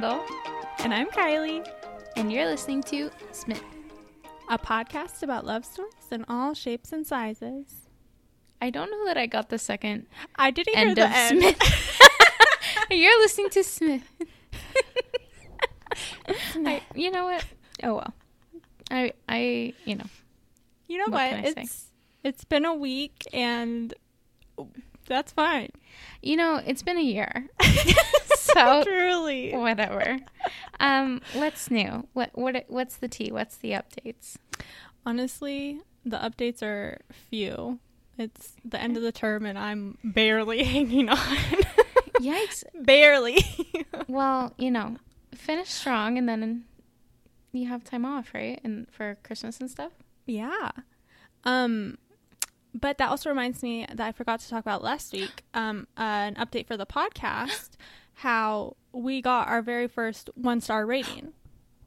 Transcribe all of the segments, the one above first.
Kendall, And I'm Kylie, and you're listening to Smith. a podcast about love stories in all shapes and sizes. I don't know that I got the second I didn't hear end the of end. Smith. you're listening to Smith. I, you know what? Oh well. I I you know You know What what? can I say? It's it's been a week and that's fine. you know it's been a year, so Truly. whatever. Um, what's new? What what what's the tea? What's the updates? Honestly, the updates are few. It's the end of the term and I'm barely hanging on. Yikes! barely. Well, you know, finish strong, and then you have time off, right? And for Christmas and stuff. Yeah. Um but that also reminds me that I forgot to talk about last week. Um uh, an update for the podcast how we got our very first one star rating.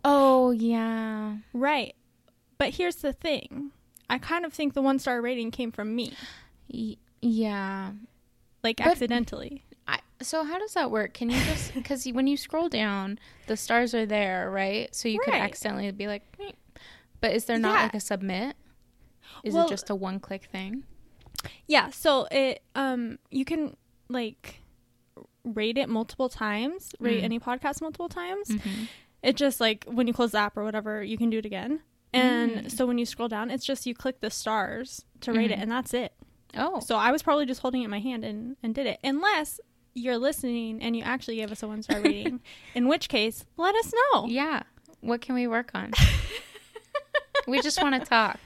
Oh yeah. Right. But here's the thing. I kind of think the one star rating came from me, Y- yeah. like But- accidentally. I, so how does that work? Can you just because when you scroll down, the stars are there, right? So you could accidentally be like, "Meep." but is there not Yeah. like a submit? Is Well- it just a one click thing? Yeah, so it um you can like rate it multiple times, rate Mm. any podcast multiple times. Mhm. It just like when you close the app or whatever, you can do it again. And Mm. so when you scroll down, it's just you click the stars to rate it, Mhm. and that's it. Oh, So I was probably just holding it in my hand and, and did it. Unless you're listening and you actually gave us a one star rating, in which case, let us know. yeah. What can we work on? we just want to talk.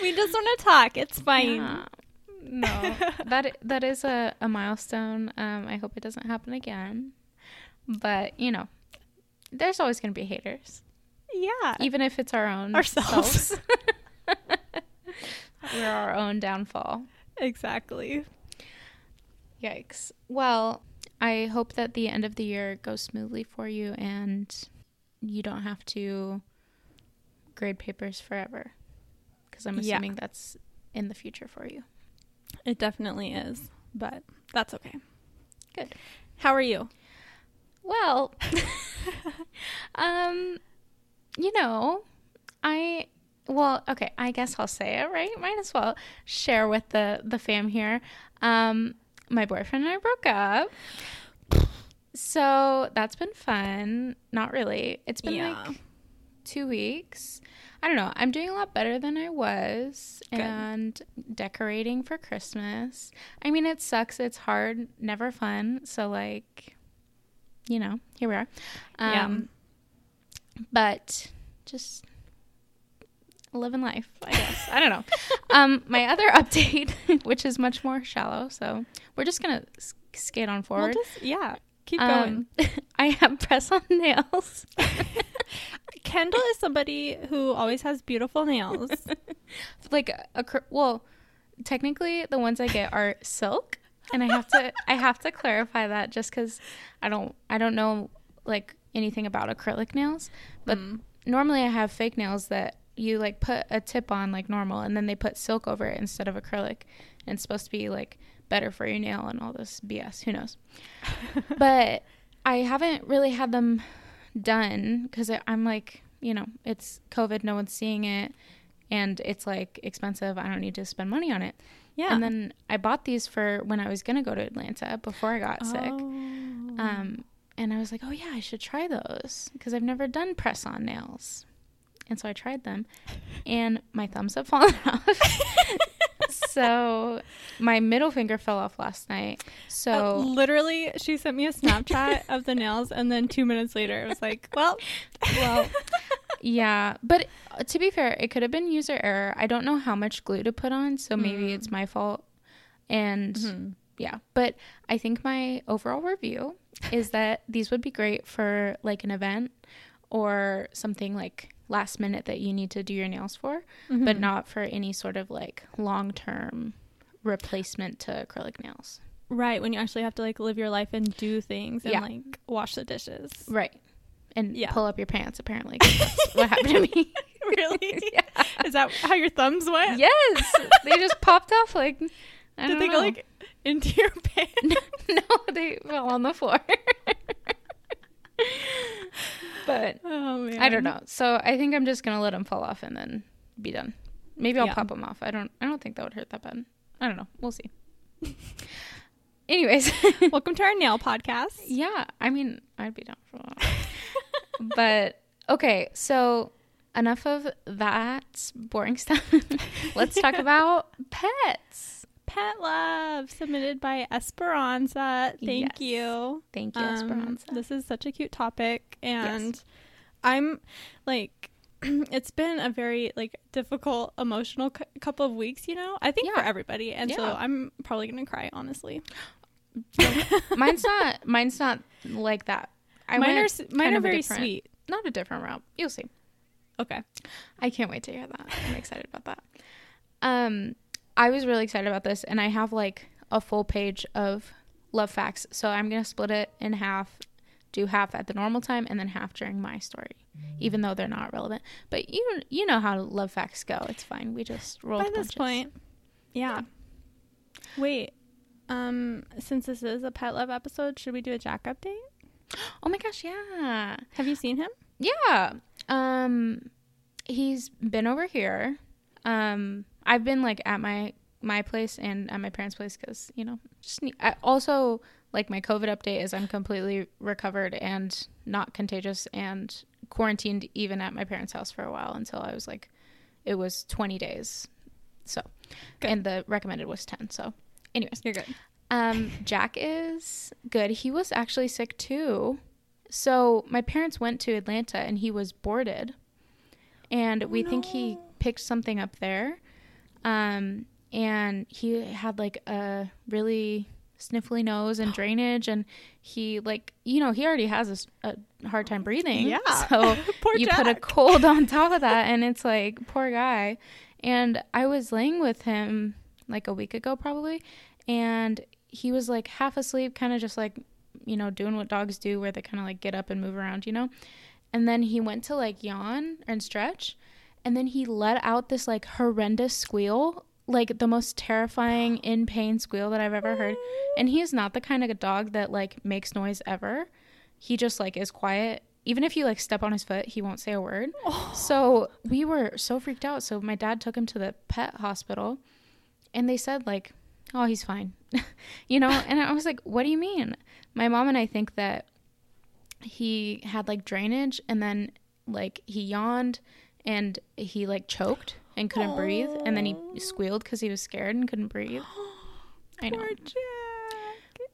We just want to talk. It's fine. Yeah. No, that that is a, a milestone. Um, I hope it doesn't happen again. But you know, there's always going to be haters, Yeah. even if it's our own Ourselves. We're our own downfall. Exactly. Yikes. Well, I hope that the end of the year goes smoothly for you and you don't have to grade papers forever. Because I'm Yeah. assuming that's in the future for you. It definitely is, but that's okay. Good. How are you? Well, um, you know, I well, okay, I guess I'll say it, right? Might as well share with the the fam here. Um, my boyfriend and I broke up. So that's been fun. Not really. It's been like two weeks. I don't know. I'm doing a lot better than I was Good. and decorating for Christmas. I mean, it sucks. It's hard, never fun. So, like, you know, here we are. Yeah. Um, But just living life, I guess. I don't know. Um, my other update, which is much more shallow, so we're just going to skate on We'll forward. just yeah, keep going. Um, I have press on nails. Kendall is somebody who always has beautiful nails. like a, a well technically the ones i get are silk and i have to i have to clarify that just because i don't i don't know like anything about acrylic nails but Mm. normally i have fake nails that you like put a tip on like normal and then they put silk over it instead of acrylic and it's supposed to be like better for your nail and all this bs who knows but i haven't really had them done because i'm like you know it's covid no one's seeing it and it's like expensive. I don't need to spend money on it. yeah. And then I bought these for when I was gonna go to Atlanta before I got sick. Oh. Um, and I was like, oh yeah, I should try those because I've never done press on nails. And so I tried them, and my thumbs have fallen off. So my middle finger fell off last night. So Uh, literally, she sent me a Snapchat of the nails, and then two minutes later, it was like, "Well, well, yeah. But uh, to be fair, it could have been user error. I don't know how much glue to put on, so maybe Mm. it's my fault. And yeah, but I think my overall review is that these would be great for like an event or something like last minute that you need to do your nails for, Mm-hmm. but not for any sort of like long term replacement to acrylic nails. right when you actually have to like live your life and do things and Yeah. like wash the dishes." Right. And Yeah. pull up your pants, apparently. That's what happened to me. really? yeah. Is that how your thumbs went? Yes. They just popped off like, I Did don't they know. go like into your pants? no, they fell on the floor. but Oh man. I don't know. So I think I'm just gonna let them fall off and then be done. Maybe I'll Yeah. pop them off. I don't. I don't think that would hurt that bad. I don't know. We'll see. Anyways, Welcome to our nail podcast. yeah. I mean, I'd be down for that. but okay, so enough of that boring stuff. Let's talk about pets. Pet love submitted by Esperanza. Thank Yes. you. Thank you, Um, Esperanza. This is such a cute topic, and Yes. I'm like, it's been a very like difficult emotional cou- couple of weeks. You know, I think for everybody, and so I'm probably gonna cry. Honestly, mine's not. Mine's not like that. I mine are mine are very sweet. Not a different route. You'll see. Okay, I can't wait to hear that. I'm excited about that. Um, I was really excited about this, and I have like a full page of love facts. So I'm gonna split it in half, do half at the normal time, and then half during my story, even though they're not relevant. But you you know how love facts go. It's fine. We just roll by this point, yeah. Wait, um, since this is a pet love episode, should we do a Jack update? Oh my gosh, yeah, Have you seen him? yeah. Um, he's been over here. Um, I've been like at my my place and at my parents' place because you know just need, I also like my COVID update is I'm completely recovered and not contagious and quarantined even at my parents' house for a while until I was like it was 20 days. So, Good. and the recommended was 10. So, anyways, You're good. um, Jack is good. He was actually sick too. So my parents went to Atlanta and he was boarded, and we think he picked something up there. Um, and he had like a really sniffly nose and drainage, and he like you know he already has a a, hard time breathing. Yeah. So you put a cold on top of that and it's like poor guy and i was laying with him like a week ago probably and he was like half asleep kind of just like you know doing what dogs do where they kind of like get up and move around you know and then he went to like yawn and stretch and then he let out this like horrendous squeal like the most terrifying in pain squeal that i've ever heard. And he is not the kind of a dog that like makes noise ever. He just like is quiet. Even if you like step on his foot he won't say a word. Oh. So we were so freaked out. So my dad took him to the pet hospital and they said like oh he's fine. You know? And i was like what do you mean? My mom and i think that he had like drainage and then like he yawned and he like choked and couldn't breathe and then he squealed because he was scared and couldn't breathe i know Poor Jack.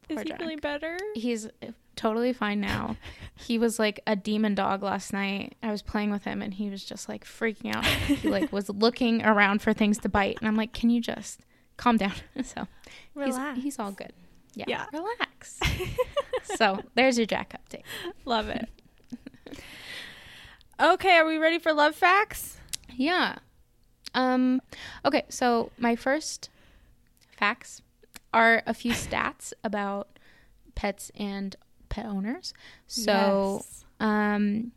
Is Poor he feeling better? he's uh, totally fine now. he was like a demon dog last night. I was playing with him and he was just like freaking out. He like was looking around for things to bite and I'm like, "Can you just calm down?" So, Relax. he's he's all good. Yeah. Yeah. Relax. so, there's your Jack update. Love it. Okay, are we ready for love facts? Yeah. Um okay, so my first facts are a few stats about pets and pet owners. So, Yes. Um,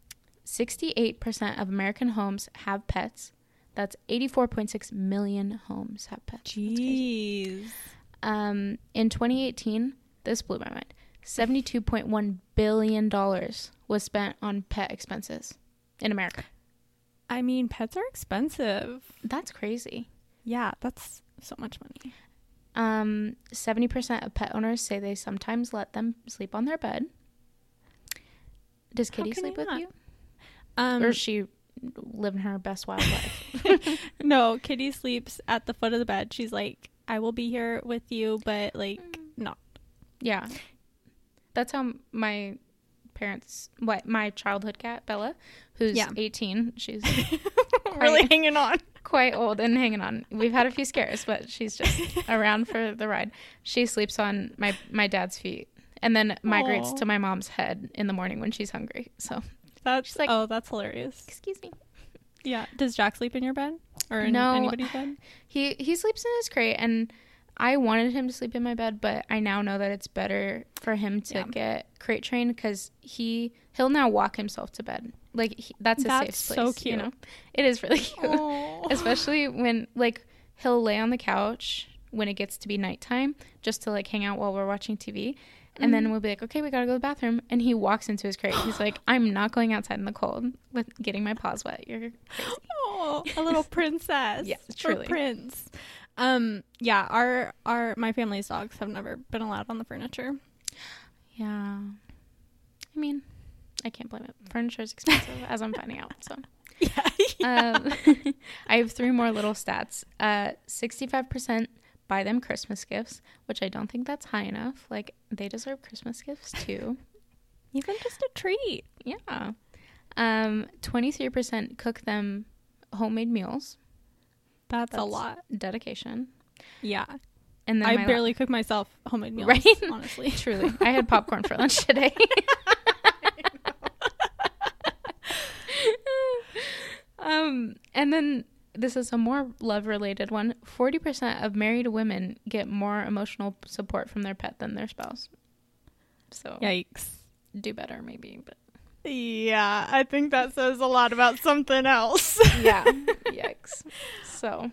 68% of American homes have pets. That's 84.6 million homes have pets. Jeez. Um, in 2018, this blew my mind. 72.1 billion dollars was spent on pet expenses in America. I mean, pets are expensive. That's crazy. Yeah, that's so much money. Um, 70% of pet owners say they sometimes let them sleep on their bed. Does Kitty sleep with not? you? Um, or is she living her best wild life? no, Kitty sleeps at the foot of the bed. She's like, I will be here with you, but like, not. Yeah. That's how my parents, what my childhood cat Bella, who's Yeah. 18, she's really hanging on. quite old and hanging on. We've had a few scares, but she's just around for the ride. She sleeps on my my dad's feet and then migrates Aw. to my mom's head in the morning when she's hungry. So, That's She's like- oh, that's hilarious. excuse me. Yeah. Does Jack sleep in your bed or in No. anybody's bed? He he sleeps in his crate and I wanted him to sleep in my bed, but I now know that it's better for him to Yeah. get crate trained because he he'll now walk himself to bed. Like he, that's a That's safe so place. You know, it is really cute, Oh. especially when like he'll lay on the couch when it gets to be nighttime just to like hang out while we're watching TV. And then mm-hmm. we'll be like, okay, we gotta go to the bathroom. And he walks into his crate. He's like, I'm not going outside in the cold with getting my paws wet. You're crazy. Oh, a little princess. Or truly. prince. Um, yeah, our our my family's dogs have never been allowed on the furniture. Yeah. I mean, I can't blame it. Furniture is expensive, as I'm finding out. So, Yeah. um, I have three more little stats. Uh, 65% buy them Christmas gifts, which I don't think that's high enough. Like, they deserve Christmas gifts too. Even just a treat. yeah. Um, 23% cook them homemade meals. That's, a lot. Dedication. Yeah. And then I my la- barely cook myself homemade meals, Right? honestly. Truly. I had popcorn for lunch today. um, and then this is a more love related one 40% of married women get more emotional support from their pet than their spouse. So Yikes. do better, maybe. But Yeah, I think that says a lot about something else. yeah, yikes. So,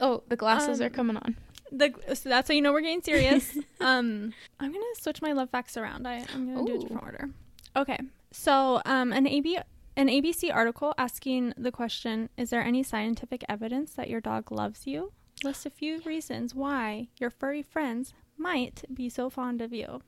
oh, the glasses Um, are coming on. the so that's how you know we're getting serious. um, I'm gonna switch my love facts around. I, I'm gonna do a different order. Okay, so um, an AB an ABC article asking the question: Is there any scientific evidence that your dog loves you? List a few reasons why your furry friends might be so fond of you.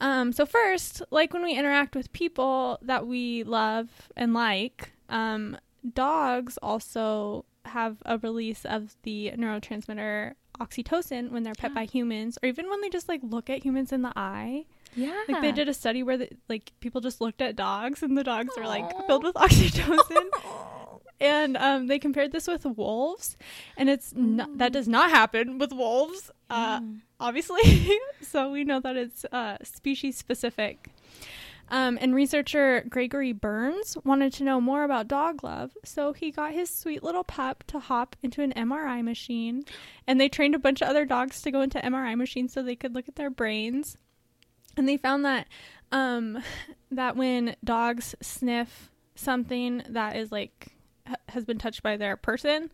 Um, so first, like when we interact with people that we love and like, um, dogs also have a release of the neurotransmitter oxytocin when they're pet Yeah. by humans, or even when they just like look at humans in the eye. Yeah. Like they did a study where the, like people just looked at dogs and the dogs were like filled with oxytocin. and um, they compared this with wolves, and it's not, that does not happen with wolves, uh, obviously. so we know that it's uh, species specific. Um, and researcher Gregory Berns wanted to know more about dog love, so he got his sweet little pup to hop into an MRI machine, and they trained a bunch of other dogs to go into MRI machines so they could look at their brains. And they found that um, that when dogs sniff something that is like has been touched by their person,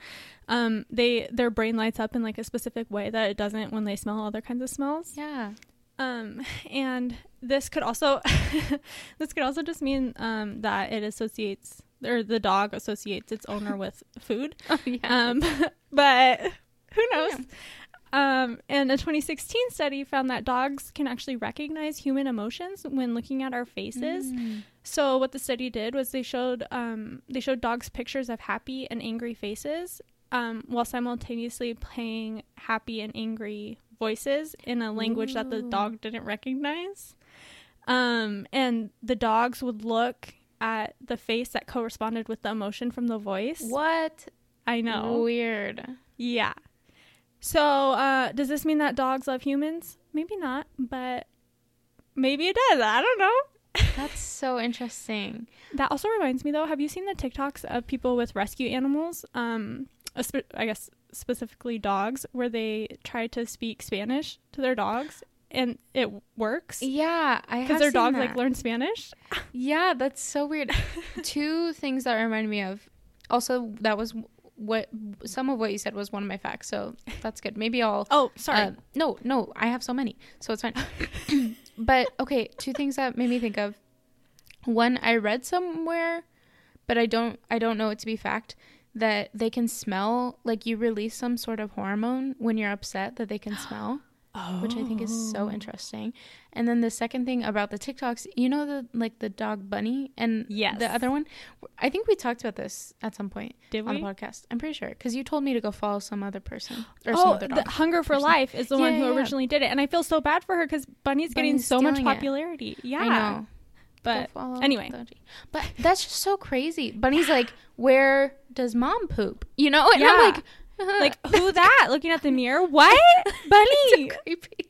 um, they their brain lights up in like a specific way that it doesn't when they smell other kinds of smells. yeah. Um, and this could also this could also just mean um, that it associates or the dog associates its owner with food. Oh, yeah. Um, but who knows? Um, and a 2016 study found that dogs can actually recognize human emotions when looking at our faces. Mm. So what the study did was they showed um, they showed dogs pictures of happy and angry faces, um, while simultaneously playing happy and angry voices in a language that the dog didn't recognize. Um, and the dogs would look at the face that corresponded with the emotion from the voice. What? I know. Weird. Yeah. So, uh, does this mean that dogs love humans? Maybe not, but maybe it does. I don't know. That's so interesting. That also reminds me, though. Have you seen the TikToks of people with rescue animals? Um, I guess specifically dogs, where they try to speak Spanish to their dogs, and it works Yeah, I because their dogs that. like learn Spanish. Yeah, that's so weird. Two things that remind me of. Also, that was what some of what you said was one of my facts. So that's good. Maybe I'll. Oh, sorry. uh, no, no, I have so many, so it's fine. but okay, two things that made me think of. One, I read somewhere, but I don't. I don't know it to be fact that they can smell like you release some sort of hormone when you're upset that they can smell. Which I think is Oh. so interesting. And then the second thing about the TikToks, you know the like the dog bunny and Yes. the other one. I think we talked about this at some point Did on we? the podcast. I'm pretty sure because you told me to go follow some other person or oh, some Oh, other the. Hunger for person. Life is the Yeah, one who yeah, originally did it, and I feel so bad for her because Bunny's getting Bunny's so much stealing it. popularity. Yeah, I know. But follow anyway. but that's just so crazy. Bunny's like, where does mom poop? You know, and Yeah. I'm like. Like who that? Looking at the mirror, what? Bunny? so creepy.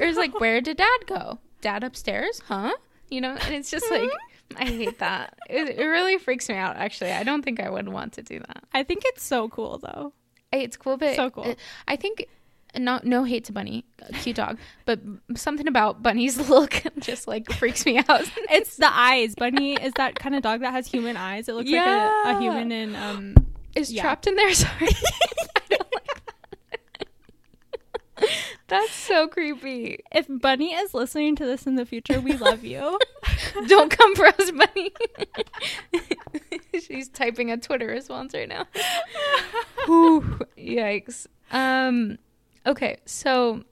or it's like, where did dad go? Dad upstairs? Huh? You know, and it's just like, I hate that. It, it really freaks me out, actually. I don't think I would want to do that. I think it's so cool though. It's cool, but So cool. it- I think, no, no hate to Bunny, cute dog, but something about Bunny's look just like freaks me out. It's the eyes. Bunny is that kind of dog that has human eyes. It looks like a, a human in um is Yeah. trapped in there. Sorry. I like That's so creepy. If Bunny is listening to this in the future, we love you. Don't come for us, Bunny. She's typing a Twitter response right now. Whew, yikes. Um okay, so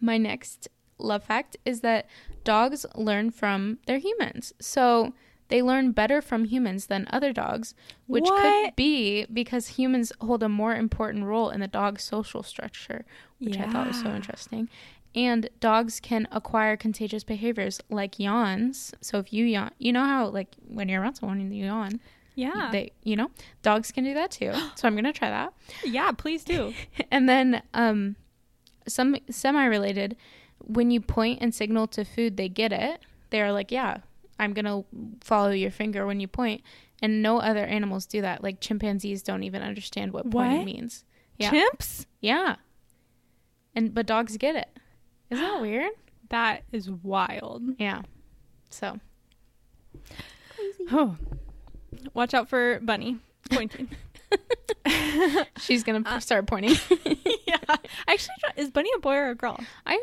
my next love fact is that dogs learn from their humans. So they learn better from humans than other dogs, which What? could be because humans hold a more important role in the dog's social structure, which I thought was so interesting. And dogs can acquire contagious behaviors like yawns. So if you yawn, you know how like when you're around someone and you yawn, Yeah. they you know dogs can do that too. So I'm gonna try that. yeah, please do. And then um, some semi-related, when you point and signal to food, they get it. They're like, yeah, I'm gonna follow your finger when you point. And no other animals do that. Like chimpanzees don't even understand what pointing What? means. Yeah, Chimps? yeah. And but dogs get it. Isn't that weird? That is wild. Yeah. So Oh. Watch out for Bunny pointing. she's gonna Uh, start pointing. yeah. Actually, is Bunny a boy or a girl? I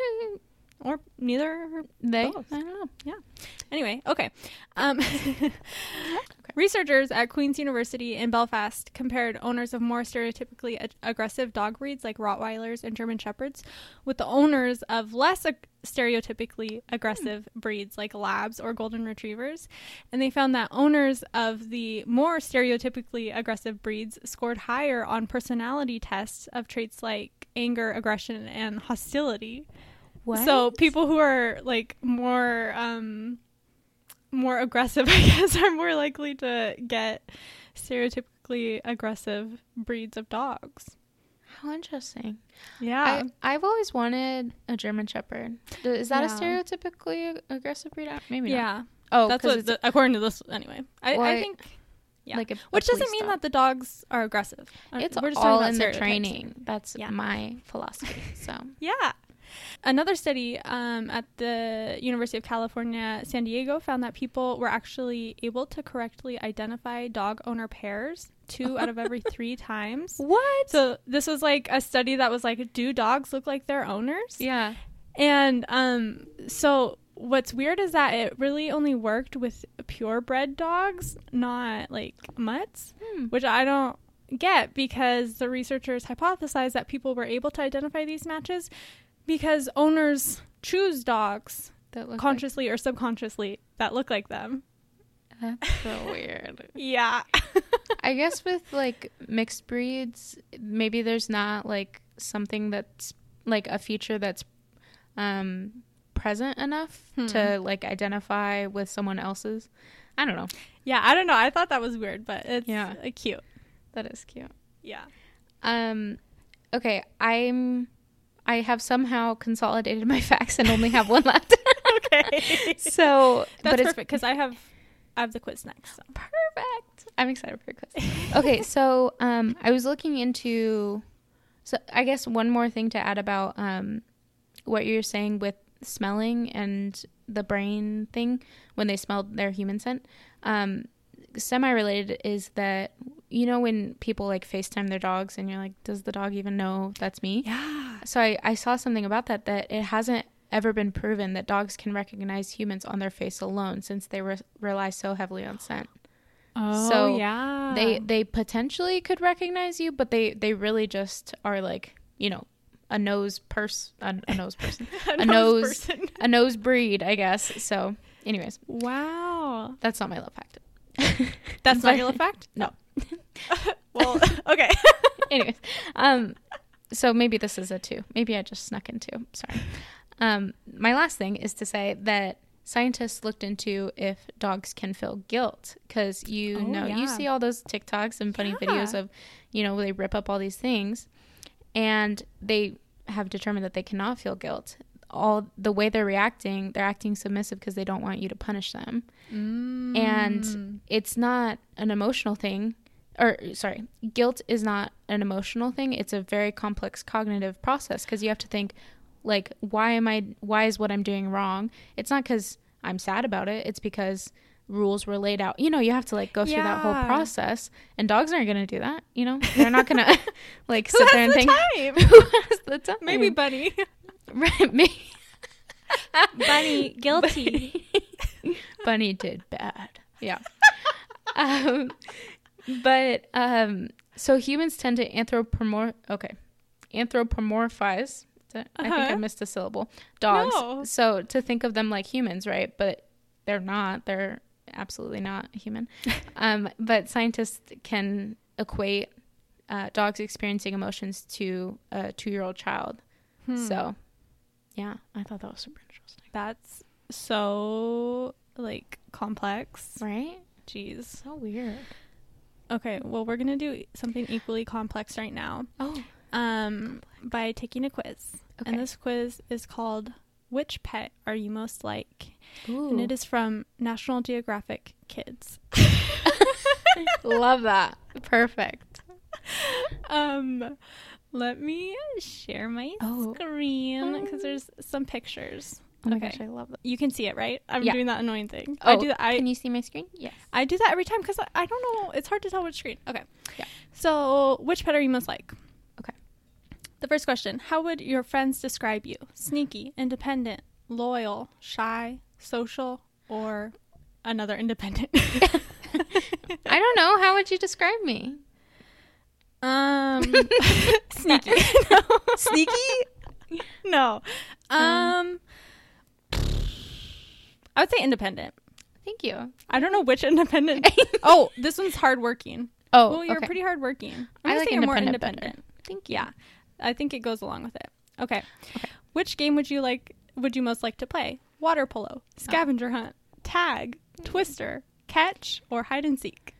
Or neither? they Both. I don't know. Yeah. Anyway, okay. Um, Researchers at Queen's University in Belfast compared owners of more stereotypically ag- aggressive dog breeds like Rottweilers and German Shepherds with the owners of less ag- stereotypically aggressive breeds like Labs or Golden Retrievers. And they found that owners of the more stereotypically aggressive breeds scored higher on personality tests of traits like anger, aggression, and hostility. What? So people who are like more um more aggressive, I guess, are more likely to get stereotypically aggressive breeds of dogs. how interesting. Yeah. I, I've always wanted a German Shepherd. Is that a stereotypically aggressive breed? Maybe not. yeah. Oh, that's what the, according to this anyway. I, Well, I think yeah. like a, which a doesn't mean dog. that the dogs are aggressive. Uh, it's we're just all in the training. That's Yeah. my philosophy. So Yeah. Another study um, at the University of California, San Diego, found that people were actually able to correctly identify dog owner pairs two out of every three times. what? So this was like a study that was like, do dogs look like their owners? yeah. And um, so what's weird is that it really only worked with purebred dogs, not like mutts Hmm. which I don't get because the researchers hypothesized that people were able to identify these matches because owners choose dogs That look consciously or subconsciously that look like them. that's so weird. Yeah. I guess with like mixed breeds, maybe there's not like something that's like a feature that's um present enough Hmm. to like identify with someone else's. I don't know. yeah, I don't know. I thought that was weird, but it's Yeah. uh, cute. That is cute. Yeah. Um okay, I'm I have somehow consolidated my facts and only have one left. Okay. so, That's but it's perfect because I have I have the quiz next. So. perfect. I'm excited for your quiz. Okay, so um I was looking into so I guess one more thing to add about um what you're saying with smelling and the brain thing when they smelled their human scent. Um semi related is that you know when people like FaceTime their dogs and you're like, does the dog even know that's me? Yeah. So I, I saw something about that that it hasn't ever been proven that dogs can recognize humans on their face alone since they re- rely so heavily on scent. Oh, So yeah. They they potentially could recognize you, but they they really just are like you know a nose purse a, a nose person a nose person. a nose breed I guess. So, anyways, Wow. that's not my love fact. That's But- not your fact? No. well, okay. anyways, um, so maybe this is a two. Maybe I just snuck in two. Sorry. Um, my last thing is to say that scientists looked into if dogs can feel guilt because you Oh, know you see all those TikToks and funny Yeah. videos of, you know, they rip up all these things, and they have determined that they cannot feel guilt. All the way they're reacting, they're acting submissive because they don't want you to punish them Mm. and it's not an emotional thing or sorry guilt is not an emotional thing it's a very complex cognitive process because you have to think like why am i why is what i'm doing wrong it's not because i'm sad about it it's because rules were laid out. You know, you have to like go through that whole process, and dogs aren't going to do that. You know, they're not going to like sit there and the think time? who has the time. Maybe Bunny. right, me. Bunny guilty. Bunny did bad. Yeah. um, but um, so humans tend to anthropomorph. Okay, anthropomorphize. I think I Uh-huh. missed a syllable. Dogs. No. So to think of them like humans, right? But they're not. They're absolutely not human. um, but scientists can equate uh, dogs experiencing emotions to a two-year-old child. Hmm. So, yeah, I thought that was super interesting. That's so like complex. Right? Jeez. So weird. Okay, well we're gonna do something equally complex right now. Oh. Um by taking a quiz. Okay. And this quiz is called Which Pet Are You Most Like? Ooh. And it is from National Geographic Kids. Love that. Perfect. um let me share my Oh. screen because there's some pictures. Oh my Okay. gosh, I love that. You can see it, right? I'm Yeah. doing that annoying thing. Oh, I do that. I, can you see my screen? Yes. I do that every time because I, I don't know. It's hard to tell which screen. Okay. Yeah. So, which pet are you most like? Okay. The first question How would your friends describe you? Sneaky, independent, loyal, shy, social, or another independent? I don't know. How would you describe me? um, sneaky. no. Sneaky? No. Um, I would say independent. Thank you. I don't know which independent. oh, this one's hardworking. Oh, well, you're okay. pretty hardworking. I'm I like say you're more independent better. Thank you. Yeah, I think it goes along with it. Okay. Okay. Which game would you like? Would you most like to play? Water polo, uh. scavenger hunt, tag, twister, catch, or hide and seek?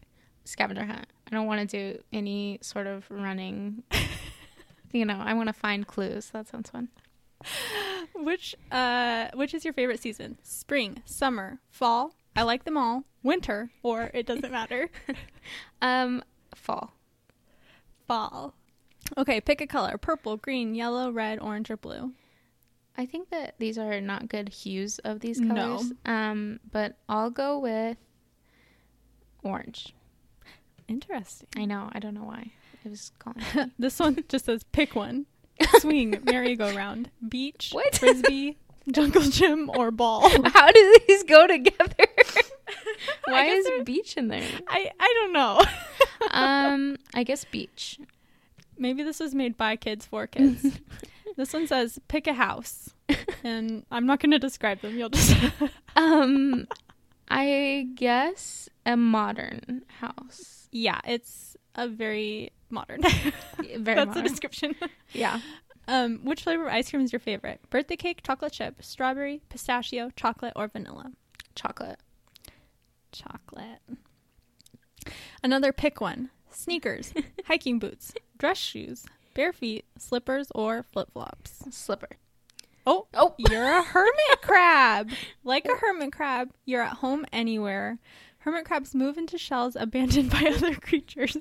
Scavenger hunt. I don't want to do any sort of running. you know, I want to find clues. That sounds fun. Which uh, which is your favorite season? Spring, summer, fall? I like them all. Winter, or it doesn't matter. Um, fall. fall. Okay, pick a color: purple, green, yellow, red, orange, or blue. I think that these are not good hues of these colors. No. Um, but I'll go with orange. Interesting. I know. I don't know why. It was calling. this one just says pick one. Swing, merry-go-round, beach, What? frisbee, jungle gym, or ball. How do these go together? Why is they're- beach in there? I I don't know. Um, I guess beach. Maybe this was made by kids for kids. this one says pick a house, and I'm not going to describe them. You'll just Um, I guess a modern house. yeah, it's a very modern. Very That's modern. the description. yeah. Um, which flavor of ice cream is your favorite? Birthday cake, chocolate chip, strawberry, pistachio, chocolate, or vanilla? Chocolate. Chocolate. Another pick one. Sneakers, hiking boots, dress shoes, bare feet, slippers, or flip flops. Slipper. Oh, Oh. you're a hermit crab. Like a hermit crab, you're at home anywhere. Hermit crabs move into shells abandoned by other creatures.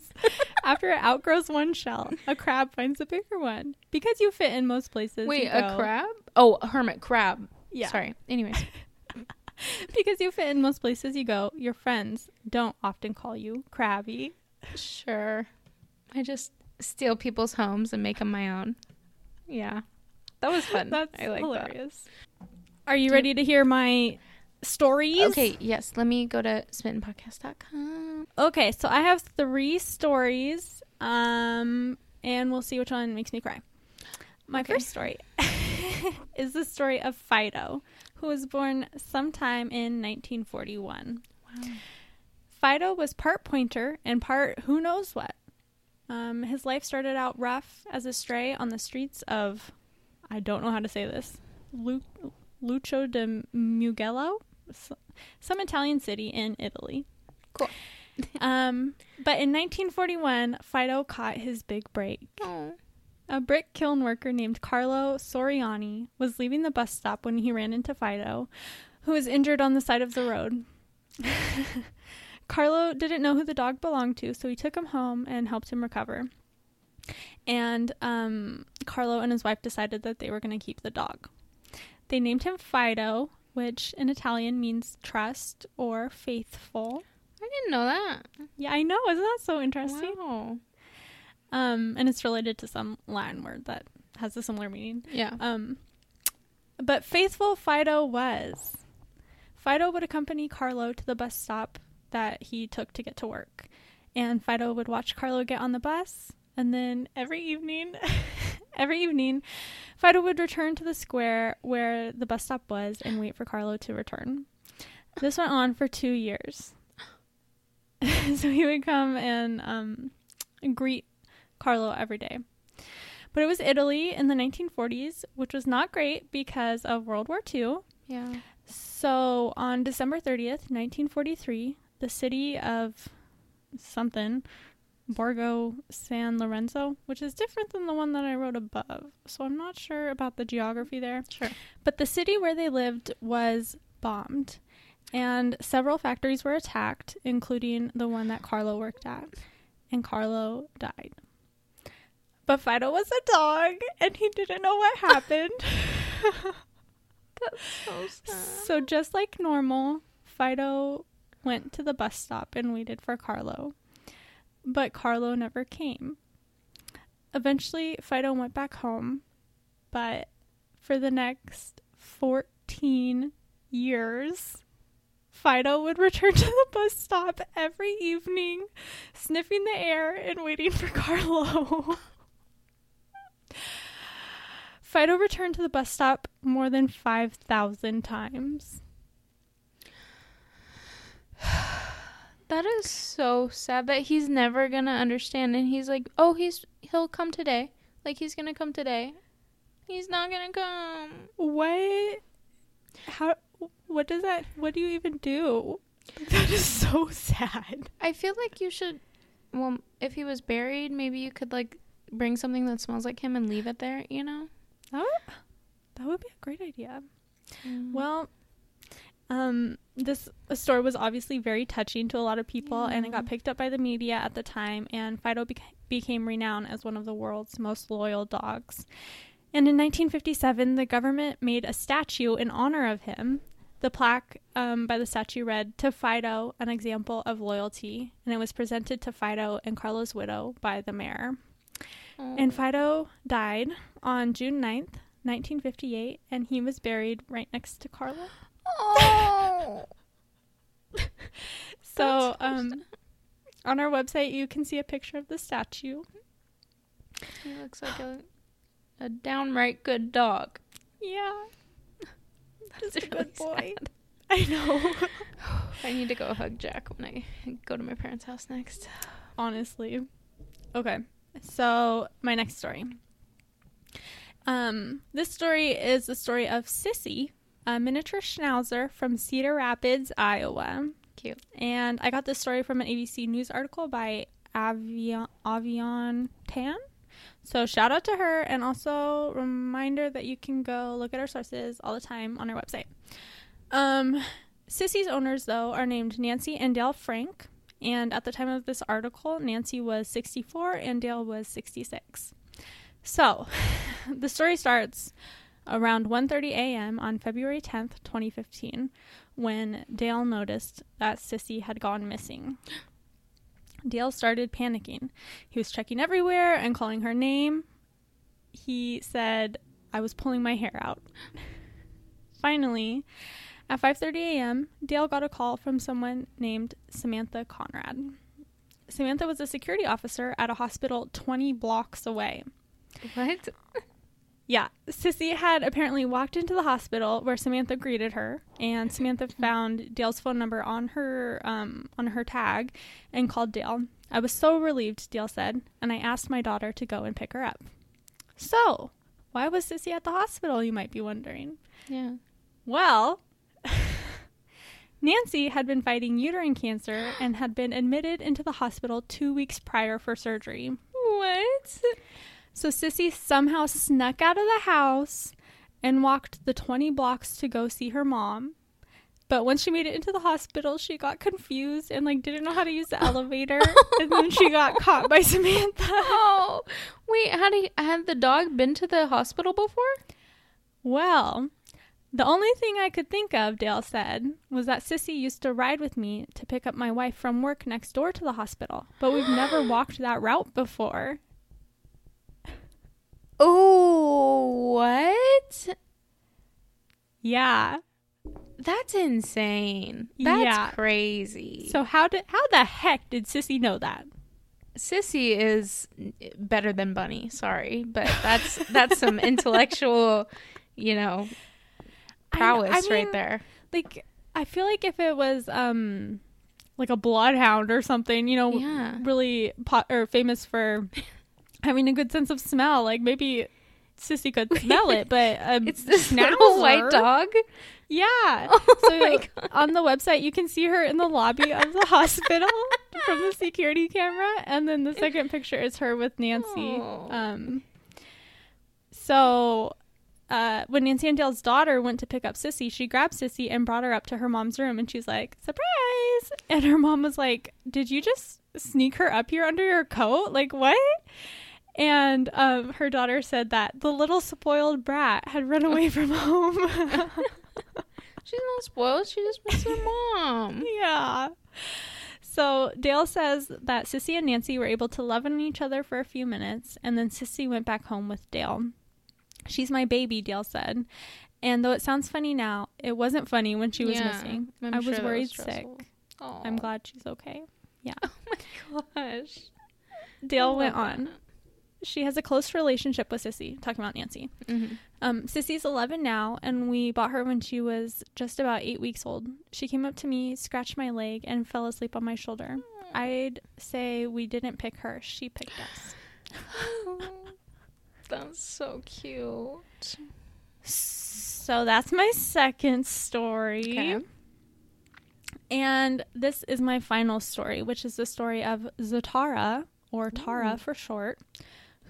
After it outgrows one shell, a crab finds a bigger one. Because you fit in most places. Wait, a go- crab? Oh, a hermit crab. Yeah. Sorry. Anyways. Because you fit in most places you go, your friends don't often call you crabby. Sure. I just steal people's homes and make them my own. Yeah. That was fun. That's I like hilarious. Are you ready to hear my stories? Okay, yes. Let me go to smittenpodcast.com. Okay, so I have three stories, um, and we'll see which one makes me cry. My Okay. first story is the story of Fido, who was born sometime in 1941. Wow. Fido was part pointer and part who knows what. Um, his life started out rough as a stray on the streets of, I don't know how to say this, Lu- Lucio de Mugello, some Italian city in Italy. Cool. Um, but in 1941, Fido caught his big break. Oh. A brick kiln worker named Carlo Soriani was leaving the bus stop when he ran into Fido, who was injured on the side of the road. Carlo didn't know who the dog belonged to, so he took him home and helped him recover. And um, Carlo and his wife decided that they were going to keep the dog. They named him Fido, which in Italian means trust or faithful. I didn't know that. Yeah, I know. Isn't that so interesting? Wow. Um, and it's related to some Latin word that has a similar meaning. Yeah. Um, but faithful Fido was. Fido would accompany Carlo to the bus stop that he took to get to work. And Fido would watch Carlo get on the bus, and then every evening, every evening, Fido would return to the square where the bus stop was and wait for Carlo to return. This went on for two years. so he would come and um, greet Carlo every day. But it was Italy in the 1940s, which was not great because of World War II. Yeah. So on December 30th, 1943, the city of something, Borgo San Lorenzo, which is different than the one that I wrote above. So I'm not sure about the geography there. Sure. But the city where they lived was bombed, and several factories were attacked, including the one that Carlo worked at. And Carlo died. But Fido was a dog, and he didn't know what happened. That's so sad. So just like normal, Fido went to the bus stop and waited for Carlo. But Carlo never came. Eventually, Fido went back home, but for the next 14 years, Fido would return to the bus stop every evening, sniffing the air and waiting for Carlo. Fido returned to the bus stop more than 5,000 times. That is so sad that he's never gonna understand and he's like, Oh, he's he'll come today. Like he's gonna come today. He's not gonna come. What? How? What does that? What do you even do? That is so sad. I feel like you should well, if he was buried, maybe you could like bring something that smells like him and leave it there, you know? That would, that would be a great idea. Mm. Well, um, this story was obviously very touching to a lot of people, and it got picked up by the media at the time. And Fido beca- became renowned as one of the world's most loyal dogs. And in 1957, the government made a statue in honor of him. The plaque um, by the statue read, To Fido, an example of loyalty. And it was presented to Fido and Carlo's widow by the mayor. And Oh. Fido died on June 9th, 1958, and he was buried right next to Carlo. Oh. So, um, on our website, you can see a picture of the statue. he looks like a a downright good dog. Yeah, That's a good boy. sad. I know. I need to go hug Jack when I go to my parents' house next. Honestly. Okay, so my next story. Um, this story is the story of Sissy, a miniature schnauzer from Cedar Rapids, Iowa. Cute. And I got this story from an ABC News article by Avianne, Avianne Tan. So shout out to her, and also reminder that you can go look at our sources all the time on our website. Um, Sissy's owners, though, are named Nancy and Dale Franck. And at the time of this article, Nancy was 64 and Dale was 66. So, the story starts around 1:30 a.m. on February 10th, 2015, when Dale noticed that Sissy had gone missing. Dale started panicking. He was checking everywhere and calling her name. He said, "I was pulling my hair out." Finally, at 5:30 a.m., Dale got a call from someone named Samantha Conrad. Samantha was a security officer at a hospital 20 blocks away. What? Yeah, Sissy had apparently walked into the hospital where Samantha greeted her, and Samantha found Dale's phone number on her um, on her tag and called Dale. I was so relieved, Dale said, and I asked my daughter to go and pick her up. So, why was Sissy at the hospital? You might be wondering. Yeah. Well, Nancy had been fighting uterine cancer and had been admitted into the hospital two weeks prior for surgery. What? So Sissy somehow snuck out of the house and walked the 20 blocks to go see her mom. But once she made it into the hospital, she got confused and like didn't know how to use the elevator, and then she got caught by Samantha. Oh, wait. Had he had the dog been to the hospital before? Well, The only thing I could think of, Dale said, was that Sissy used to ride with me to pick up my wife from work next door to the hospital, but we've never walked that route before. Oh, what? Yeah. That's insane. That's Yeah. crazy. So how did how the heck did Sissy know that? Sissy is better than Bunny. Sorry, but that's that's some intellectual, you know, I- prowess I mean, right there. Like I feel like if it was um like a bloodhound or something, you know, Yeah. really pot or famous for having a good sense of smell, like maybe Sissy could smell it, but um, It's this little white dog. Yeah. Oh so on the website, you can see her in the lobby of the hospital from the security camera, and then the second picture is her with Nancy. Oh. Um. So, uh, when Nancy and Dale's daughter went to pick up Sissy, she grabbed Sissy and brought her up to her mom's room, and she's like, "Surprise!" And her mom was like, "Did you just sneak her up here under your coat? Like what?" And um, her daughter said that the little spoiled brat had run away from home. She's not spoiled. She just wants her mom. yeah. So Dale says that Sissy and Nancy were able to love on each other for a few minutes, and then Sissy went back home with Dale. She's my baby, Dale said. And though it sounds funny now, it wasn't funny when she was Yeah, missing. I'm I was sure worried stressful. sick. Aw. I'm glad she's okay. Yeah. Oh my gosh. Dale went on. She has a close relationship with Sissy, talking about Nancy. Mhm. Um, Sissy's 11 now, and we bought her when she was just about eight weeks old. She came up to me, scratched my leg, and fell asleep on my shoulder. I'd say we didn't pick her, she picked us. That's so cute. So that's my second story. Okay. And this is my final story, which is the story of Zatara, or Tara Ooh. for short,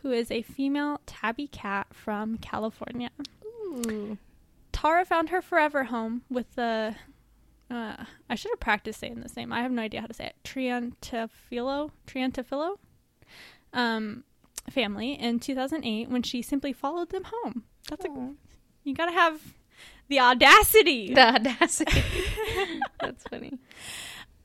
who is a female tabby cat from California. Ooh. Tara found her forever home with the. Uh, I should have practiced saying this name. I have no idea how to say it. Triantafilo, Triantafilo, um, family in 2008 when she simply followed them home. That's a, you gotta have the audacity. the audacity. That's funny.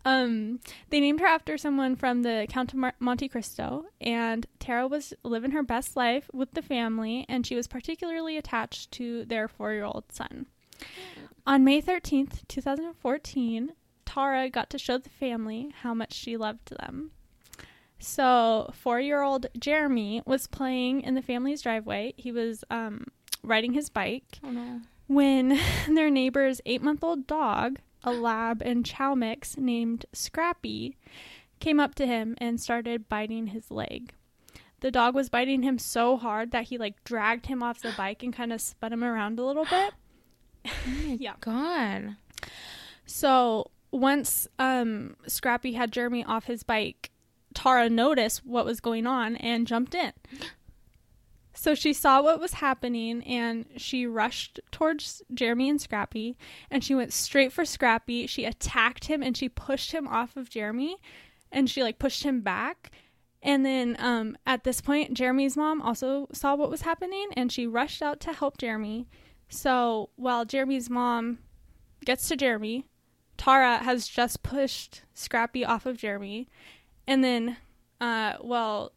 Um, they named her after someone from the Count of Mar- Monte Cristo, and Tara was living her best life with the family, and she was particularly attached to their four-year-old son. On May 13th, 2014, Tara got to show the family how much she loved them. So, four-year-old Jeremy was playing in the family's driveway. He was um, riding his bike, Oh no. when their neighbor's eight month old dog, a lab and chow mix named Scrappy, came up to him and started biting his leg. The dog was biting him so hard that he like dragged him off the bike and kind of spun him around a little bit. yeah. God. So once um, Scrappy had Jeremy off his bike, Tara noticed what was going on and jumped in. So she saw what was happening and she rushed towards Jeremy and Scrappy and she went straight for Scrappy. She attacked him and she pushed him off of Jeremy and she like pushed him back. And then um, at this point, Jeremy's mom also saw what was happening and she rushed out to help Jeremy. So while Jeremy's mom gets to Jeremy, Tara has just pushed Scrappy off of Jeremy. And then, uh, well,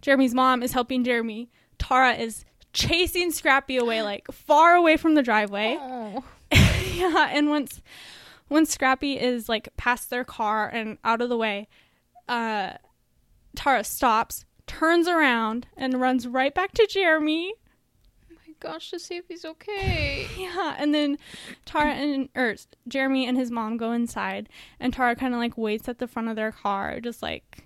Jeremy's mom is helping Jeremy. Tara is chasing Scrappy away, like far away from the driveway. Oh. yeah, and once once Scrappy is like past their car and out of the way, uh, Tara stops, turns around, and runs right back to Jeremy. Oh my gosh, to see if he's okay. Yeah, and then Tara and or Jeremy and his mom go inside, and Tara kind of like waits at the front of their car, just like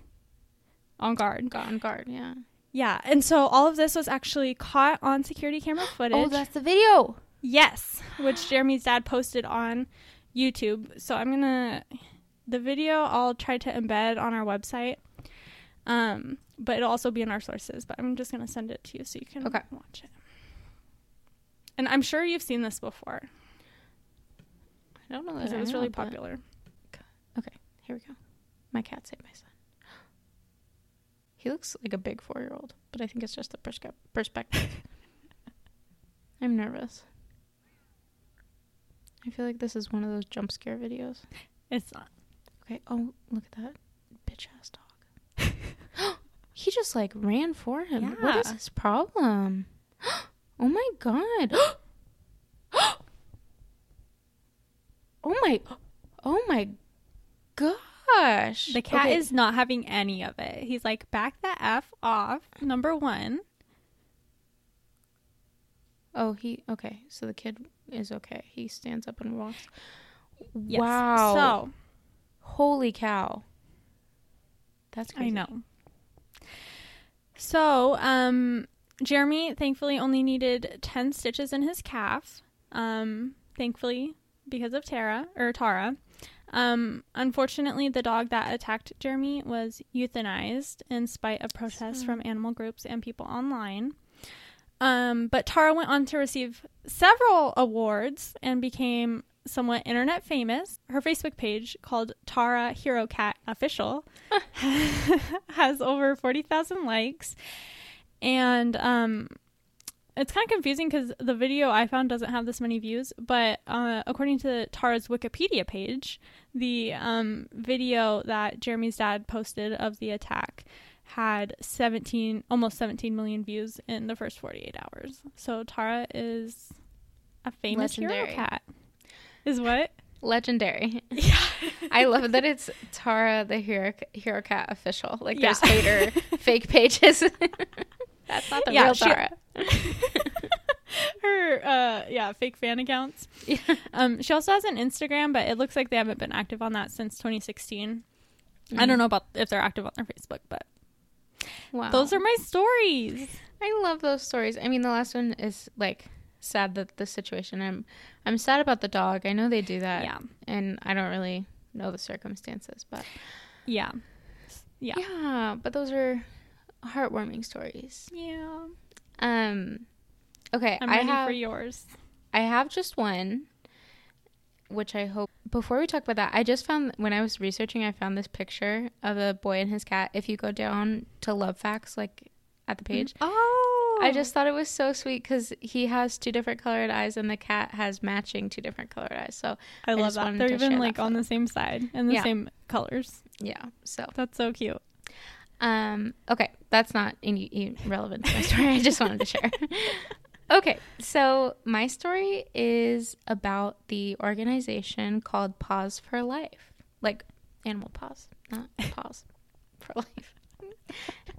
on guard. Got on guard, yeah. Yeah, and so all of this was actually caught on security camera footage. Oh, that's the video. yes, which Jeremy's dad posted on YouTube. So I'm gonna the video I'll try to embed on our website. Um, but it'll also be in our sources. But I'm just gonna send it to you so you can Okay. watch it. And I'm sure you've seen this before I don't know that it was really but- Okay, Here we go. My cat saved my son. He looks like a big four year old, but I think it's just the persca- perspective. I'm nervous. I feel like this is one of those jump scare videos. It's not. Okay. Oh, look at that bitch ass dog. he just like ran for him. What is his problem? oh my god. oh my. Oh my gosh. The cat Okay. is not having any of it. He's like, back the F off, number one. Oh, he okay. So the kid is okay. He stands up and walks. Yes. Wow. So, Holy cow. That's crazy. I know. So, um, Jeremy thankfully only needed 10 stitches in his calf. Um, thankfully, because of Tara, or Tara. Um, unfortunately, the dog that attacked Jeremy was euthanized in spite of protests from animal groups and people online. Um, but Tara went on to receive several awards and became somewhat internet famous. Her Facebook page, called Tara Hero Cat Official, has over 40,000 likes. And um, it's kind of confusing because the video I found doesn't have this many views. But uh, according to Tara's Wikipedia page, the um, video that Jeremy's dad posted of the attack had 17 almost 17 million views in the first 48 hours so tara is a famous hero cat is what Legendary. yeah I love that it's Tara the Hero Hero Cat official. Like Yeah. there's hater fake pages. That's not the Yeah, real she- Tara. her uh yeah fake fan accounts Yeah. um she also has an instagram but it looks like they haven't been active on that since 2016 i Mm. don't know about if they're active on their facebook but Wow. those are my stories I love those stories. I mean, the last one is like sad that the situation. I'm I'm sad about the dog. I know they do that. yeah And I don't really know the circumstances, but yeah yeah yeah, but those are heartwarming stories. yeah Um okay, i'm I ready have for yours I have just one, which I hope. Before we talk about that, I just found when I was researching, I found this picture of a boy and his cat. If you go down to Love Facts, like at the page, oh I just thought it was so sweet because he has two different colored eyes and the cat has matching two different colored eyes. So I love just that. They're even like on the same side and the Yeah. same colors. yeah, so That's so cute. Um, okay, that's not any relevant to my story. I just wanted to share. okay, so my story is about the organization called Paws for Life, like animal paws, not pause for life.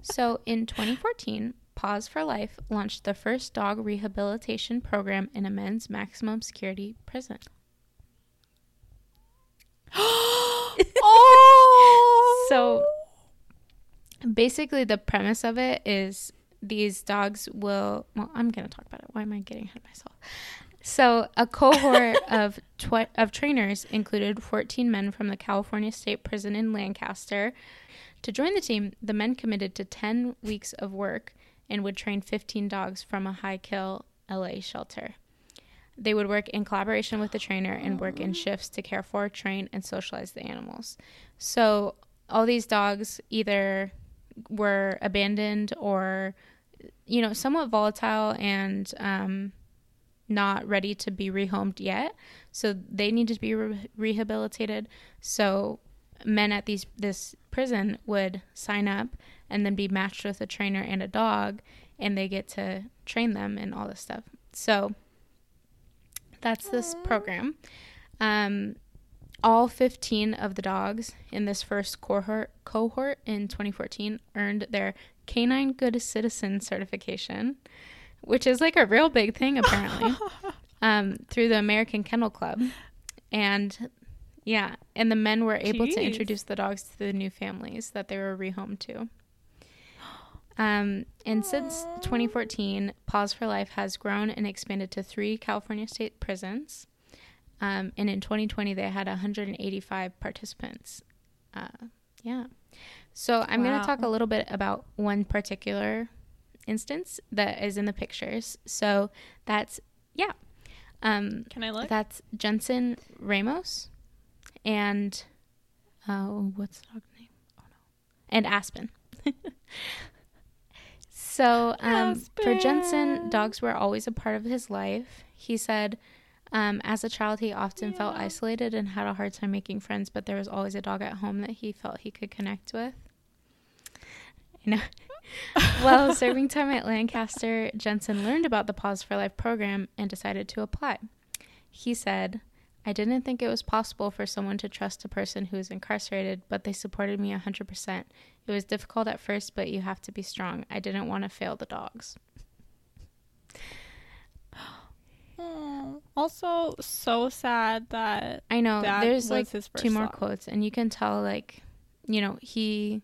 So in 2014, Paws for Life launched the first dog rehabilitation program in a men's maximum security prison. oh, So basically the premise of it is these dogs will well i'm going to talk about it. Why am i getting ahead of myself? So a cohort of tw- of trainers included 14 men from the california state prison in lancaster. To join the team the men committed to 10 weeks of work and would train 15 dogs from a high kill la shelter. They would work in collaboration with the trainer and work in oh. shifts to care for train and socialize the animals. So all these dogs either were abandoned or you know somewhat volatile and um, not ready to be rehomed yet. So they needed to be re- rehabilitated. So men at these this prison would sign up and then be matched with a trainer and a dog and they get to train them and all this stuff. So that's this program. Um, all 15 of the dogs in this first cohort, cohort in 2014 earned their Canine Good Citizen certification, which is like a real big thing apparently, um, through the American Kennel Club. And yeah, and the men were able to introduce the dogs to the new families that they were rehomed to. Um, and since 2014, Paws for Life has grown and expanded to three California state prisons. Um, and in 2020, they had 185 participants. Uh, yeah. So I'm going to talk a little bit about one particular instance that is in the pictures. So that's, yeah. Um, Can I look? that's Jensen Ramos and, oh, what's the dog name? Oh, no. And Aspen. so um, for Jensen, dogs were always a part of his life. He said, Um, as a child, he often felt isolated and had a hard time making friends, but there was always a dog at home that he felt he could connect with. You know, while serving time at Lancaster, Jensen learned about the Paws for Life program and decided to apply. He said, I didn't think it was possible for someone to trust a person who is incarcerated, but they supported me 100%. It was difficult at first, but you have to be strong. I didn't want to fail the dogs. Oh, also, so sad that I know that there's like two more thought. quotes, and you can tell, like, you know, he.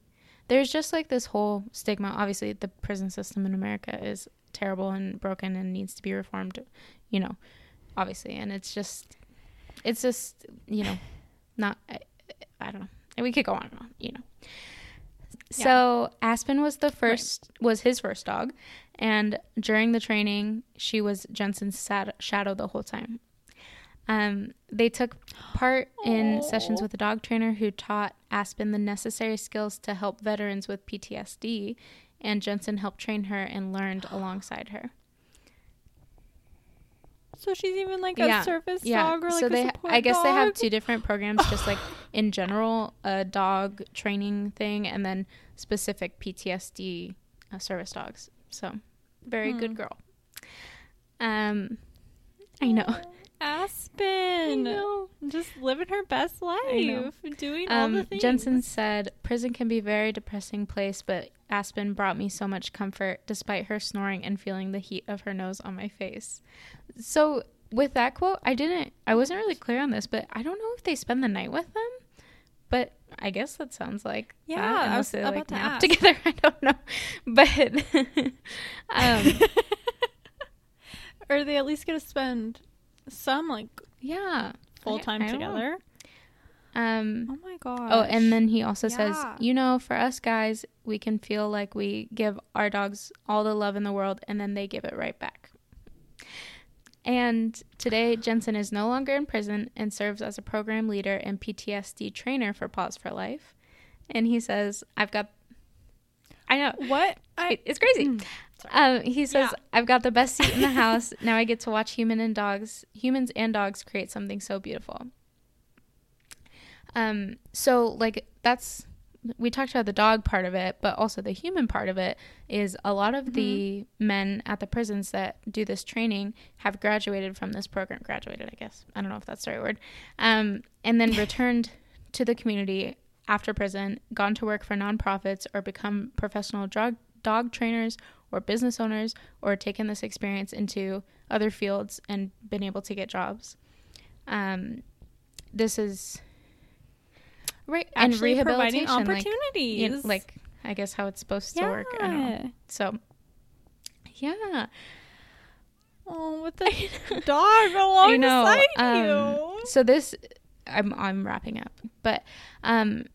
There's just like this whole stigma. Obviously, the prison system in America is terrible and broken and needs to be reformed, you know, obviously. And it's just, it's just, you know, not, I, I don't know. And we could go on and on, you know. So Aspen was the first, was his first dog. And during the training, she was Jensen's sad, shadow the whole time. Um, they took part in sessions with a dog trainer who taught Aspen the necessary skills to help veterans with PTSD, and Jensen helped train her and learned alongside her. So she's even like a Yeah, service Yeah, dog or like so a they, support I guess they have two different programs, just like in general, a dog training thing, and then specific PTSD uh, service dogs. So, very Hmm. good girl. Um, I know. Aspen. know. Just living her best life, doing all the Um, things. Jensen said, "Prison can be a very depressing place, but Aspen brought me so much comfort, despite her snoring and feeling the heat of her nose on my face." So, with that quote, I didn't, I wasn't really clear on this, but I don't know if they spend the night with them. But I guess that sounds like Yeah, that, I was they about like to nap ask. together. I don't know, but um, or they at least get to spend some like yeah, full time I don't know. together. Um, Oh my god. Oh, and then he also says, you know, for us guys, we can feel like we give our dogs all the love in the world and then they give it right back. And today, Jensen is no longer in prison and serves as a program leader and PTSD trainer for Paws for Life. And he says, I've got, I know, what? I it's crazy. Mm, Um, he says, Yeah. I've got the best seat in the house. now I get to watch human and dogs, humans and dogs create something so beautiful. Um, so like that's we talked about the dog part of it, but also the human part of it is a lot of the men at the prisons that do this training have graduated from this program. Graduated, I guess. I don't know if that's the right word. Um, and then returned to the community after prison, gone to work for nonprofits or become professional drug dog trainers or business owners or taken this experience into other fields and been able to get jobs. Um, this is right and rehabilitation, like, opportunities. you know, like I guess how it's supposed to work. I don't know. So, yeah, Oh, with the dog alongside um, you. so this I'm I'm wrapping up, but um,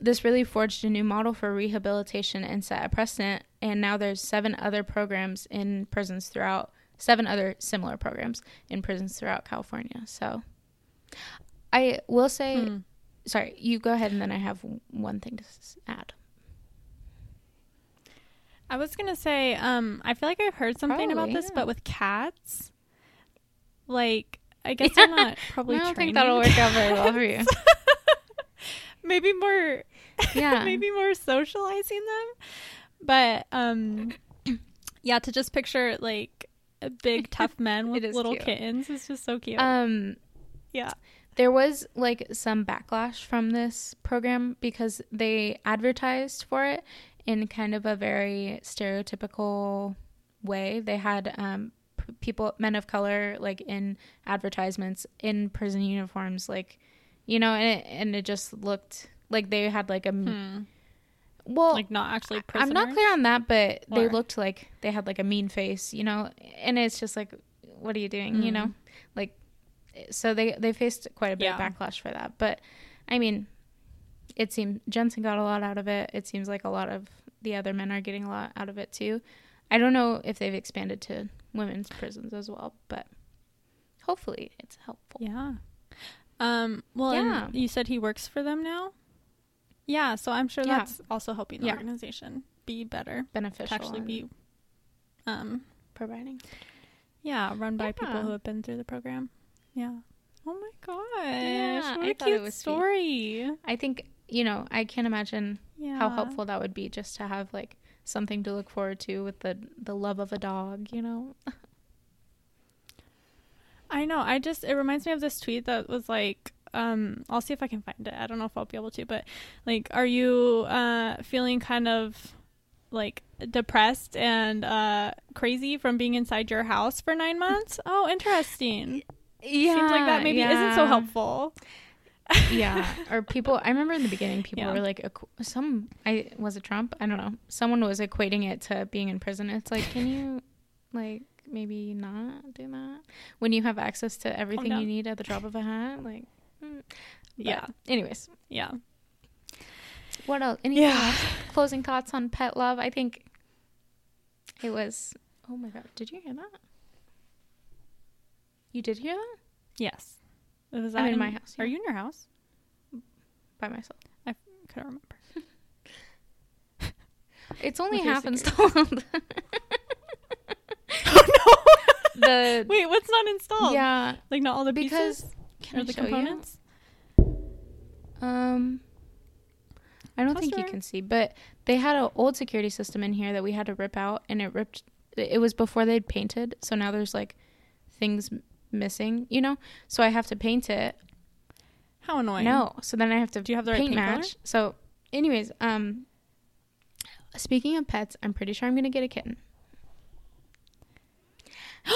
this really forged a new model for rehabilitation and set a precedent. And now there's seven other programs in prisons throughout seven other similar programs in prisons throughout California. So, I will say, Hmm. Sorry, you go ahead, and then I have one thing to add. I was gonna say, um, I feel like I've heard something about this, yeah. but with cats, like I guess they're not probably. I don't think that'll work out very well for you. maybe more. Yeah. maybe more socializing them, but um, yeah. To just picture like a big tough man with little cute. kittens is just so cute. Um, yeah. There was like some backlash from this program because they advertised for it in kind of a very stereotypical way. They had um, p- people, men of color, like in advertisements in prison uniforms, like you know, and it, and it just looked like they had like a Hmm. well, Like not actually. I'm not clear on that, but they looked like they had like a mean face, you know, and it's just like, what are you doing, you know, Mm. like, so they they faced quite a bit Yeah. of backlash for that, but I mean, it seemed Jensen got a lot out of it. It seems like a lot of the other men are getting a lot out of it too. I don't know if they've expanded to women's prisons as well, but hopefully it's helpful. Yeah. Um. Well, Yeah. you said he works for them now. Yeah. So I'm sure Yeah. that's also helping the Yeah. organization be better Beneficial actually be. Um. providing. Yeah, run by people who have been through the program. Yeah. Oh my gosh. Yeah, what I a thought it cute was sweet. story. I think you know I can't imagine Yeah. how helpful that would be just to have like something to look forward to with the the love of a dog. You know. I know. I just it reminds me of this tweet that was like um I'll see if I can find it. I don't know if I'll be able to, but like are you uh feeling kind of like depressed and uh crazy from being inside your house for 9 months? Oh, interesting. Yeah, Seems like that maybe isn't so helpful. yeah or people i remember in the beginning people Yeah. were like some i was it trump i don't know someone was equating it to being in prison it's like can you like maybe not do that when you have access to everything down. you need at the drop of a hat like mm. Yeah. anyways Yeah. what else anything Yeah. else closing thoughts on pet love i think it was oh my god did you hear that you did hear that Yes. Was I'm that in my house, Are you in your house? by myself I couldn't remember. it's only half installed oh no. the. Wait, what's not installed? yeah Like not all the because pieces can or I the show you? components? Um, I don't think you can see, but they had an old security system in here that we had to rip out, and it ripped. It was before they'd painted, so now there's like things missing, you know. So I have to paint it. How annoying. No, so then I have to Do you have the right paint paint color? match. So, anyways, um, speaking of pets, I'm pretty sure I'm gonna get a kitten.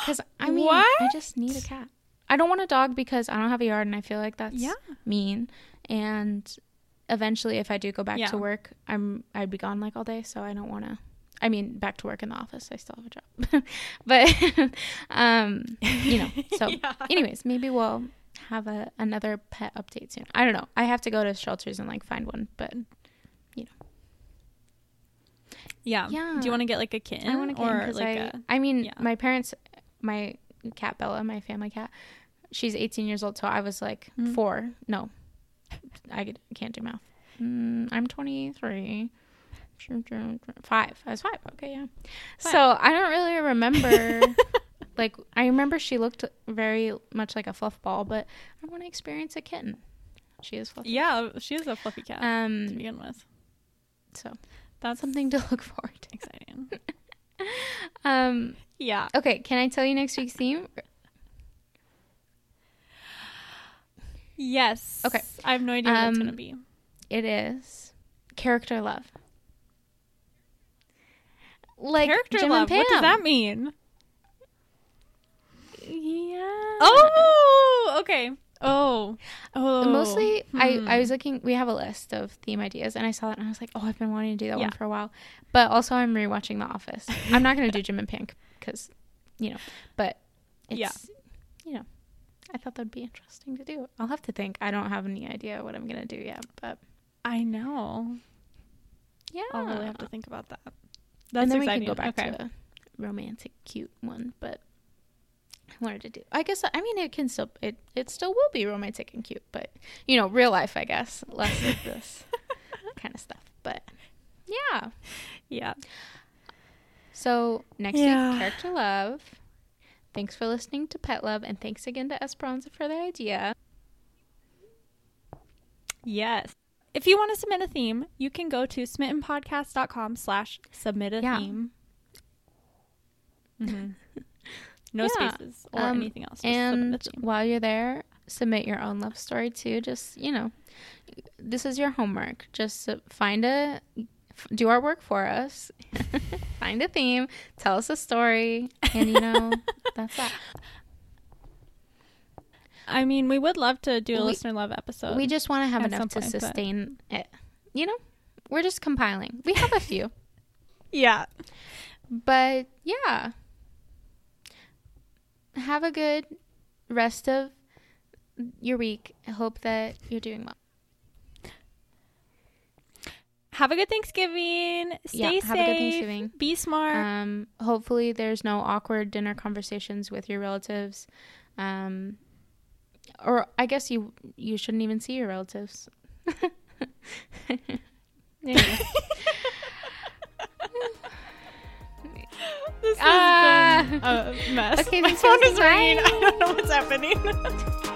Because I mean, I just need a cat. I don't want a dog because I don't have a yard, and I feel like that's Yeah. mean. And eventually, if I do go back Yeah. to work, I'm I'd be gone like all day, so I don't want to. I mean, back to work in the office. I still have a job, but um, you know. So, Yeah. anyways, maybe we'll have a another pet update soon. I don't know. I have to go to shelters and like find one, but you know. Yeah. Yeah. Do you want to get like a kitten I want to get or because like I. a I mean, yeah. my parents, my cat Bella, my family cat, she's 18 years old, so I was like Mhm. four. No, I can't do math. Mm, I'm 23. Five. I was five. Okay, yeah. Five. So I don't really remember. like I remember she looked very much like a fluff ball, but I want to experience a kitten. She is fluffy. Yeah, she is a fluffy cat um, to Um. begin with. So That's something to look forward to. exciting. Um. yeah. Okay. Can I tell you next week's theme? Yes. Okay. I have no idea what it's Um, gonna be. It is character love. Like Character Jim love. What does that mean? Yeah. Oh, okay. Oh, oh. Mostly, I, Hmm. I was looking. We have a list of theme ideas, and I saw that, and I was like, "Oh, I've been wanting to do that Yeah. one for a while." But also, I'm rewatching The Office. I'm not going to do Jim and Pam because, you know, but it's, Yeah. you know, I thought that'd be interesting to do. I'll have to think. I don't have any idea what I'm going to do yet, but I know. yeah, I'll really have to think about that. That's and then exciting. we can go back okay. to a romantic, cute one. But I wanted to do. I guess I mean it can still it it still will be romantic and cute, but you know, real life, I guess, less of this kind of stuff. But yeah. yeah. So next Yeah. week, character love. Thanks for listening to Pet Love, and thanks again to Esperanza for the idea. Yes. If you want to submit a theme, you can go to smittenpodcast.com slash submit a Yeah. theme. Mhm. No Yeah. spaces or Um, anything else. And submit a theme. while you're there, submit your own love story too. Just you know, this is your homework. Just find a, f- do our work for us. find a theme, tell us a story, and you know that's that. I mean, we would love to do a We- listener love episode. we just want to have enough to point, but- sustain it. You know, we're just compiling. We have a few, yeah. but yeah. Have a good rest of your week. I hope that you're doing well. Have a good Thanksgiving. Stay Yeah, safe. have a good Thanksgiving. Be smart. Um, hopefully, there's no awkward dinner conversations with your relatives. Um, or I guess you you shouldn't even see your relatives. This has Ah. been a a mess. Okay, My phone is ringing. I don't know what's happening.